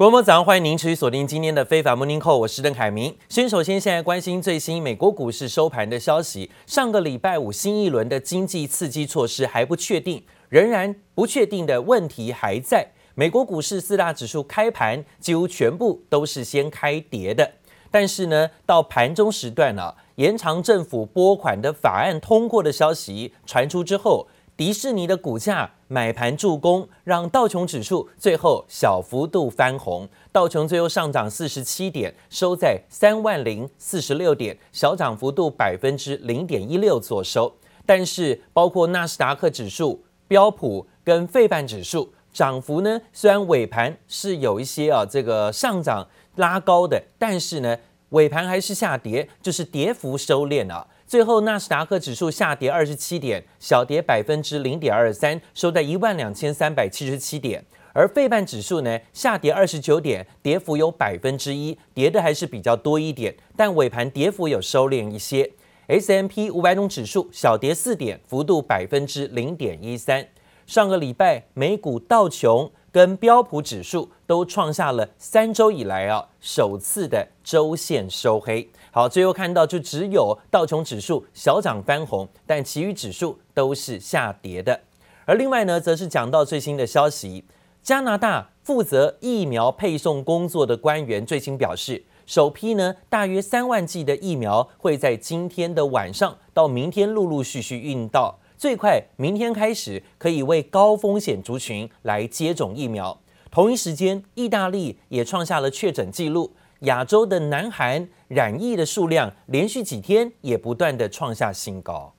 观众早上，欢迎您持续锁定今天的非凡 Morning Call，我是邓凯明。先首先现在关心最新美国股市收盘的消息。上个礼拜五新一轮的经济刺激措施还不确定，仍然不确定的问题还在。美国股市四大指数开盘几乎全部都是先开跌的，但是呢，到盘中时段啊，延长政府拨款的法案通过的消息传出之后。迪士尼的股价买盘助攻，让道琼指数最后小幅度翻红。道琼最后上涨四十七点，收在三万零四十六点，小涨幅度百分之零点一六做收。但是，包括纳斯达克指数、标普跟费半指数涨幅呢，虽然尾盘是有一些啊这个上涨拉高的，但是呢，尾盘还是下跌，就是跌幅收敛了。最后，纳斯达克指数下跌二十七点，小跌百分之零点二三，收在一万两千三百七十七点。而费半指数呢，下跌二十九点，跌幅有百分之一，跌的还是比较多一点，但尾盘跌幅有收敛一些。S M P 五百种指数小跌四点，幅度百分之零点一三。上个礼拜，美股道琼跟标普指数都创下了三周以来啊首次的周线收黑。好，最后看到就只有道琼指数小涨翻红，但其余指数都是下跌的。而另外呢，则是讲到最新的消息，加拿大负责疫苗配送工作的官员最新表示，首批呢大约三万剂的疫苗会在今天的晚上到明天陆陆续续运到，最快明天开始可以为高风险族群来接种疫苗。同一时间，意大利也创下了确诊记录。亚洲的南韩染疫的数量连续几天也不断的创下新高。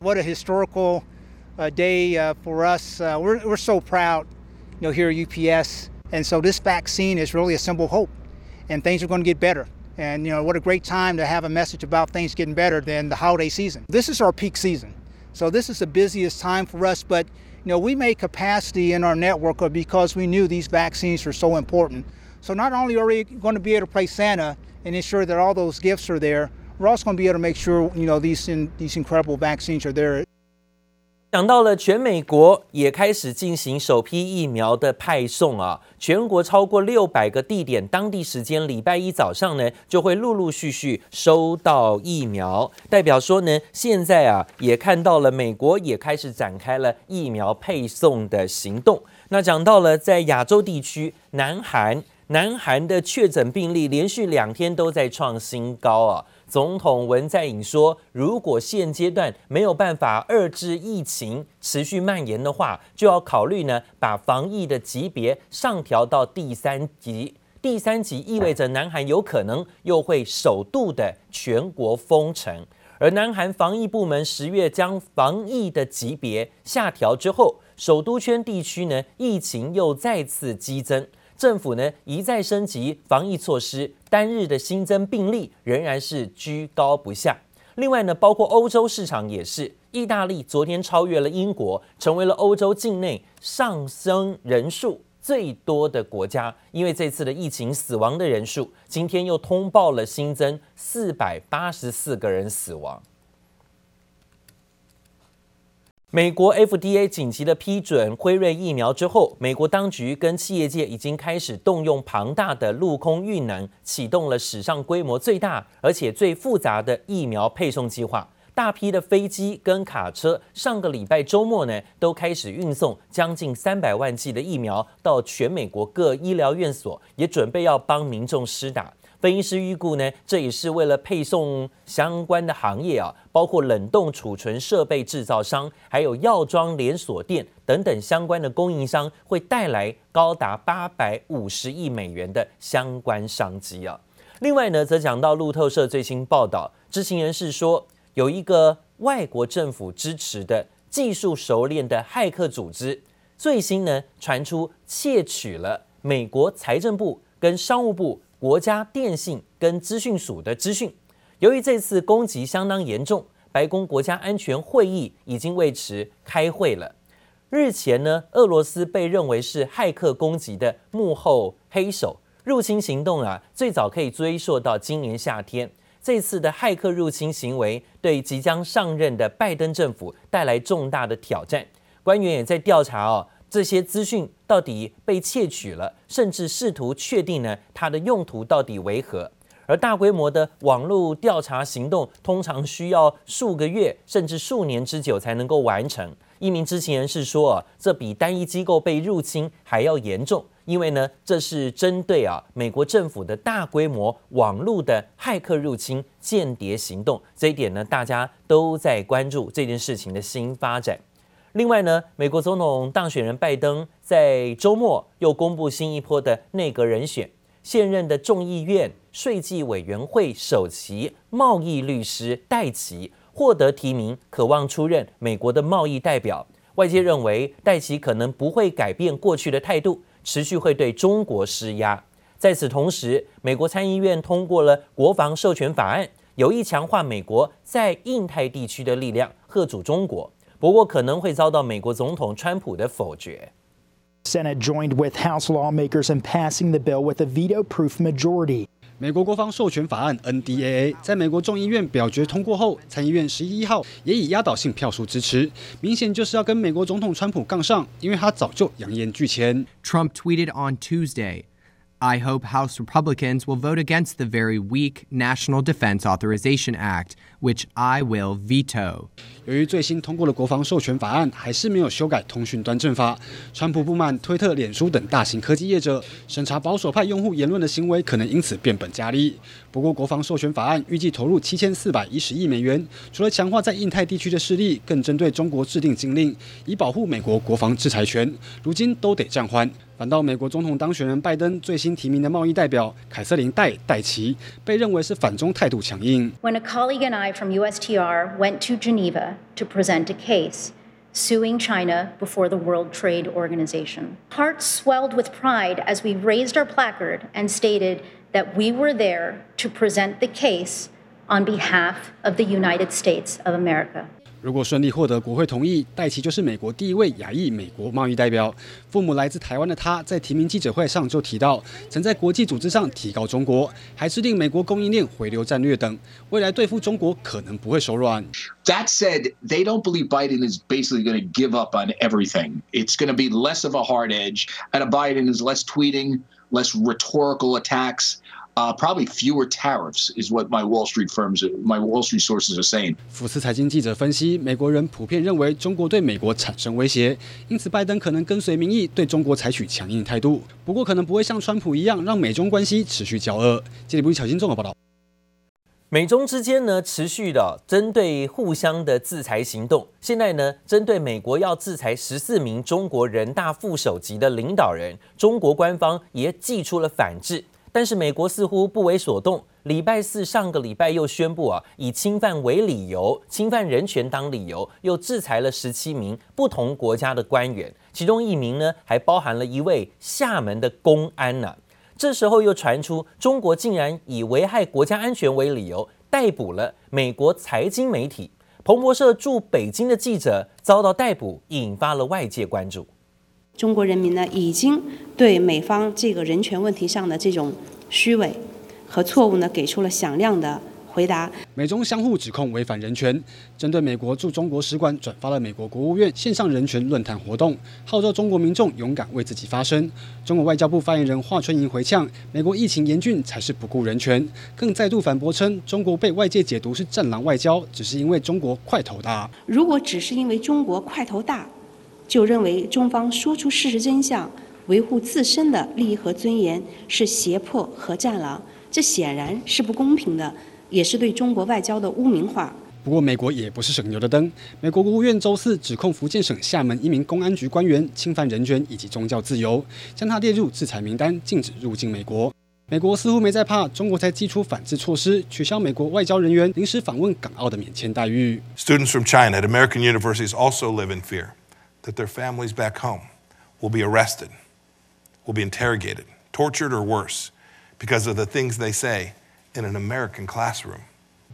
What a historical day for us! We're we're so proud, you know, here at UPS, and so this vaccine is really a symbol of hope, and things are going to get better. And you know, what a great time to have a message about things getting better than the holiday season. This is our peak season, so this is the busiest time for us. But you know, we made capacity in our network because we knew these vaccines are so important. So not only are we going to be able to play Santa and ensure that all those gifts are there, we're also going to be able to make sure, you know, these in, these incredible vaccines are there. 讲到了全美国也开始进行首批疫苗的派送啊，全国超过六百个地点，当地时间礼拜一早上呢就会陆陆续续收到疫苗，代表说呢现在啊也看到了美国也开始展开了疫苗配送的行动。那讲到了在亚洲地区，南韩。南韩的确诊病例连续两天都在创新高啊！总统文在寅说，如果现阶段没有办法遏制疫情持续蔓延的话，就要考虑呢把防疫的级别上调到第三级。第三级意味着南韩有可能又会首度的全国封城。而南韩防疫部门十月将防疫的级别下调之后，首都圈地区呢疫情又再次激增。政府呢一再升级防疫措施，单日的新增病例仍然是居高不下。另外呢，包括欧洲市场也是，意大利昨天超越了英国，成为了欧洲境内上升人数最多的国家。因为这次的疫情死亡的人数，今天又通报了新增四百八十四个人死亡。美国 FDA 紧急的批准辉瑞疫苗之后，美国当局跟企业界已经开始动用庞大的陆空运能，启动了史上规模最大而且最复杂的疫苗配送计划。大批的飞机跟卡车，上个礼拜周末呢，都开始运送将近三百万剂的疫苗到全美国各医疗院所，也准备要帮民众施打。分析师预估呢，这也是为了配送相关的行业啊，包括冷冻储存设备制造商，还有药妆连锁店等等相关的供应商，会带来高达八百五十亿美元的相关商机啊。另外呢，则讲到路透社最新报道，知情人士说，有一个外国政府支持的技术熟练的骇客组织，最新呢传出窃取了美国财政部跟商务部。国家电信跟资讯署的资讯，由于这次攻击相当严重，白宫国家安全会议已经为此开会了。日前呢，俄罗斯被认为是骇客攻击的幕后黑手，入侵行动啊，最早可以追溯到今年夏天。这次的骇客入侵行为对即将上任的拜登政府带来重大的挑战。官员也在调查哦。这些资讯到底被窃取了，甚至试图确定呢它的用途到底为何。而大规模的网络调查行动通常需要数个月甚至数年之久才能够完成。一名知情人士说：“啊，这比单一机构被入侵还要严重，因为呢，这是针对啊美国政府的大规模网络的骇客入侵、间谍行动。这一点呢，大家都在关注这件事情的新发展。另外呢，美国总统当选人拜登在周末又公布新一波的内阁人选。”现任的众议院税计委员会首席贸易律师戴琪获得提名，渴望出任美国的贸易代表。外界认为戴琪可能不会改变过去的态度，持续会对中国施压。在此同时，美国参议院通过了国防授权法案，有意强化美国在印太地区的力量，吓阻中国。不过可能会遭到美国总统川普的否决。Senate joined with House lawmakers in passing the bill with a veto-proof majority. 美国国防授权法案 （NDAA） 在美国众议院表决通过后，参议院十一号也以压倒性票数支持，明显就是要跟美国总统川普杠上，因为他早就扬言拒签。Trump tweeted on Tuesday. I hope House Republicans will vote against the very weak National Defense Authorization Act, which I will veto. 由于最新通过的国防授权法案还是没有修改通讯端正法，川普不满推特、脸书等大型科技业者审查保守派用户言论的行为，可能因此变本加厉。不过，国防授权法案预计投入七千四百一十亿美元，除了强化在印太地区的势力，更针对中国制定禁令，以保护美国国防制裁权。如今都得暂缓。反倒美国总统当选人拜登最新提名的贸易代表凯瑟琳戴戴琪，被认为是反中态度强硬。When a colleague and I from USTR went to Geneva to present a case suing China before the World Trade Organization, hearts swelled with pride as we raised our placard and stated that we were there to present the case on behalf of the United States of America. 如果顺利获得国会同意，戴琪就是美国第一位亚裔美国贸易代表。父母来自台湾的他，在提名记者会上就提到，曾在国际组织上提高中国，还制定美国供应链回流战略等，未来对付中国可能不会手软。That said, they don't believe Biden is basically going to give up on everything. It's going to be less of a hard edge, and a Biden is less tweeting, less rhetorical attacks. Uh, probably fewer tariffs is what my Wall Street firms, my Wall Street sources are saying. 福斯财经记者分析，美国人普遍认为中国对美国产生威胁，因此拜登可能跟随民意对中国采取强硬态度。不过可能不会像川普一样让美中关系持续交恶。这里不是小新综合报道。美中之间呢持续的针对互相的制裁行动，现在呢针对美国要制裁十四名中国人大副首级的领导人，中国官方也祭出了反制。但是美国似乎不为所动。礼拜四上个礼拜又宣布啊，以侵犯为理由，侵犯人权当理由，又制裁了十七名不同国家的官员，其中一名呢还包含了一位厦门的公安呢、这时候又传出中国竟然以危害国家安全为理由逮捕了美国财经媒体彭博社驻北京的记者遭到逮捕，引发了外界关注。中国人民呢，已经对美方这个人权问题上的这种虚伪和错误呢，给出了响亮的回答。美中相互指控违反人权，针对美国驻中国使馆转发了美国国务院线上人权论坛活动，号召中国民众勇敢为自己发声。中国外交部发言人华春莹回呛：美国疫情严峻才是不顾人权，更再度反驳称，中国被外界解读是战狼外交，只是因为中国块头大。如果只是因为中国块头大，就认为中方说出事实真相、维护自身的利益和尊严是胁迫和战狼，这显然是不公平的，也是对中国外交的污名化。不过，美国也不是省油的灯。美国国务院周四指控福建省厦门一名公安局官员侵犯人权以及宗教自由，将他列入制裁名单，禁止入境美国。美国似乎没在怕，中国才祭出反制措施，取消美国外交人员临时访问港澳的免签待遇。Students from China at American universities also live in fear. That their families back home will be arrested, will be interrogated, tortured, or worse because of the things they say in an American classroom.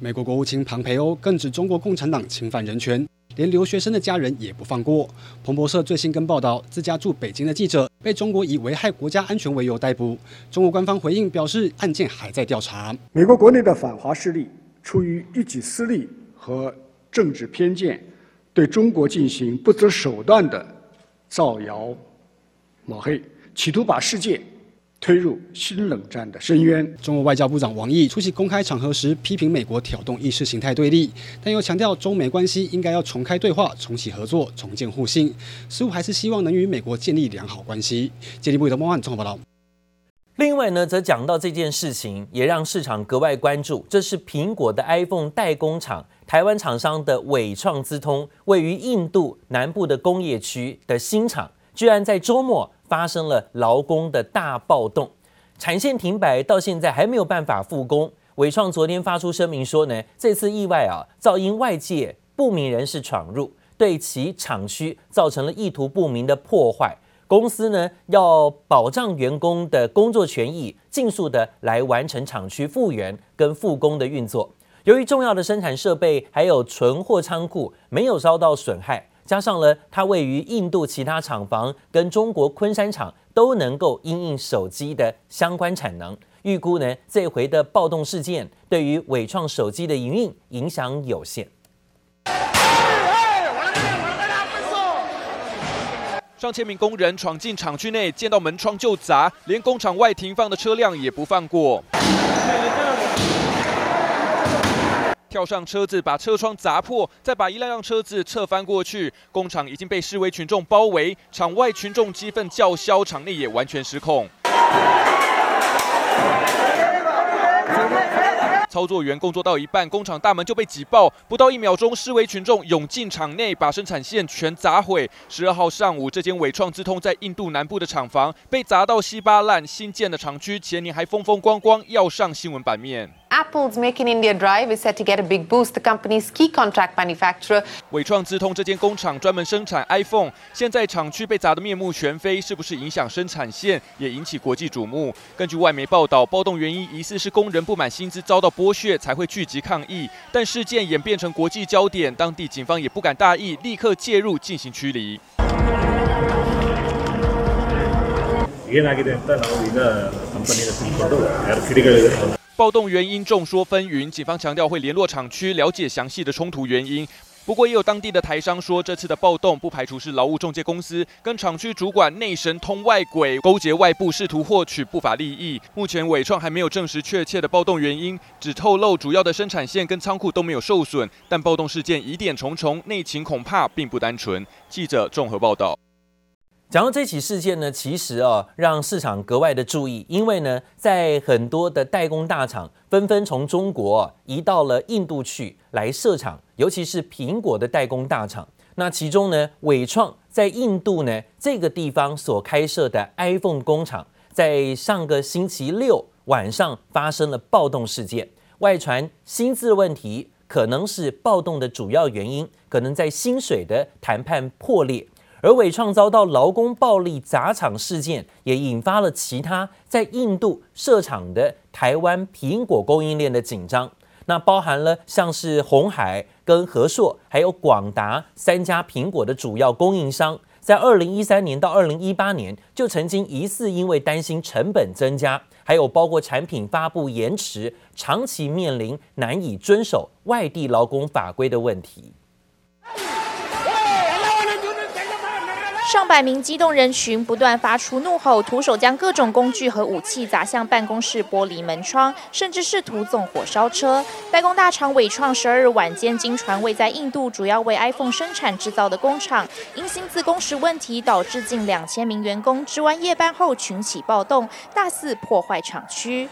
美国国务卿庞培欧更指中国共产党侵犯人权，连留学生的家人也不放过。彭博社最新跟报道，自家驻北京的记者被中国以危害国家安全为由逮捕。中国官方回应表示，案件还在调查。美国国内的反华势力出于一己私利和政治偏见。对中国进行不择手段的造谣抹黑，企图把世界推入新冷战的深渊。中国外交部长王毅出席公开场合时，批评美国挑动意识形态对立，但又强调中美关系应该要重开对话、重启合作、重建互信，似乎还是希望能与美国建立良好关系。接力部的孟瀚综合报道。另外呢，则讲到这件事情，也让市场格外关注。这是苹果的 iPhone 代工厂，台湾厂商的纬创资通，位于印度南部的工业区的新厂，居然在周末发生了劳工的大暴动，产线停摆，到现在还没有办法复工。纬创昨天发出声明说呢，这次意外啊，遭因外界不明人士闯入，对其厂区造成了意图不明的破坏。公司呢，要保障员工的工作权益，尽速的来完成厂区复原跟复工的运作。由于重要的生产设备还有存货仓库没有遭到损害，加上了它位于印度其他厂房跟中国昆山厂都能够因应手机的相关产能，预估呢，这回的暴动事件对于纬创手机的营运影响有限。上千名工人闯进厂区内，见到门窗就砸，连工厂外停放的车辆也不放过。跳上车子，把车窗砸破，再把一辆辆车子侧翻过去。工厂已经被示威群众包围，场外群众激愤叫嚣，场内也完全失控。操作员工作到一半，工厂大门就被挤爆，不到一秒钟，示威群众涌进场内，把生产线全砸毁。十二号上午，这间伟创资通在印度南部的厂房被砸到稀巴烂，新建的厂区前年还风风光光，要上新闻版面。Apple's Make in India drive is set to get a big boost. The company's key contract manufacturer. 伟创资通这间工厂专门生产 iPhone，现在厂区被砸得面目全非，是不是影响生产线，也引起国际瞩目。根据外媒报道，暴动原因疑似是工人不满薪资遭到剥削，才会聚集抗议。但事件演变成国际焦点，当地警方也不敢大意，立刻介入进行驱离。暴动原因众说纷纭，警方强调会联络厂区了解详细的冲突原因。不过，也有当地的台商说，这次的暴动不排除是劳务中介公司跟厂区主管内神通外鬼，勾结外部，试图获取不法利益。目前伟创还没有证实确切的暴动原因，只透露主要的生产线跟仓库都没有受损，但暴动事件疑点重重，内情恐怕并不单纯。记者综合报道。讲到这起事件呢，其实啊，让市场格外的注意，因为呢，在很多的代工大厂纷纷从中国移到了印度去来设厂，尤其是苹果的代工大厂。那其中呢，纬创在印度呢这个地方所开设的 iPhone 工厂，在上个星期六晚上发生了暴动事件，外传薪资问题可能是暴动的主要原因，可能在薪水的谈判破裂。而纬创遭到劳工暴力砸厂事件，也引发了其他在印度设厂的台湾苹果供应链的紧张。那包含了像是鸿海、跟和硕，还有广达三家苹果的主要供应商，在二零一三年到二零一八年，就曾经疑似因为担心成本增加，还有包括产品发布延迟，长期面临难以遵守外地劳工法规的问题。上百名激动人群不断发出怒吼，徒手将各种工具和武器砸向办公室玻璃门窗，甚至试图纵火烧车。代工大厂伟创十二日晚间，经传位在印度主要为 iPhone 生产制造的工厂，因薪资工时问题，导致近两千名员工值完夜班后群起暴动，大肆破坏厂区。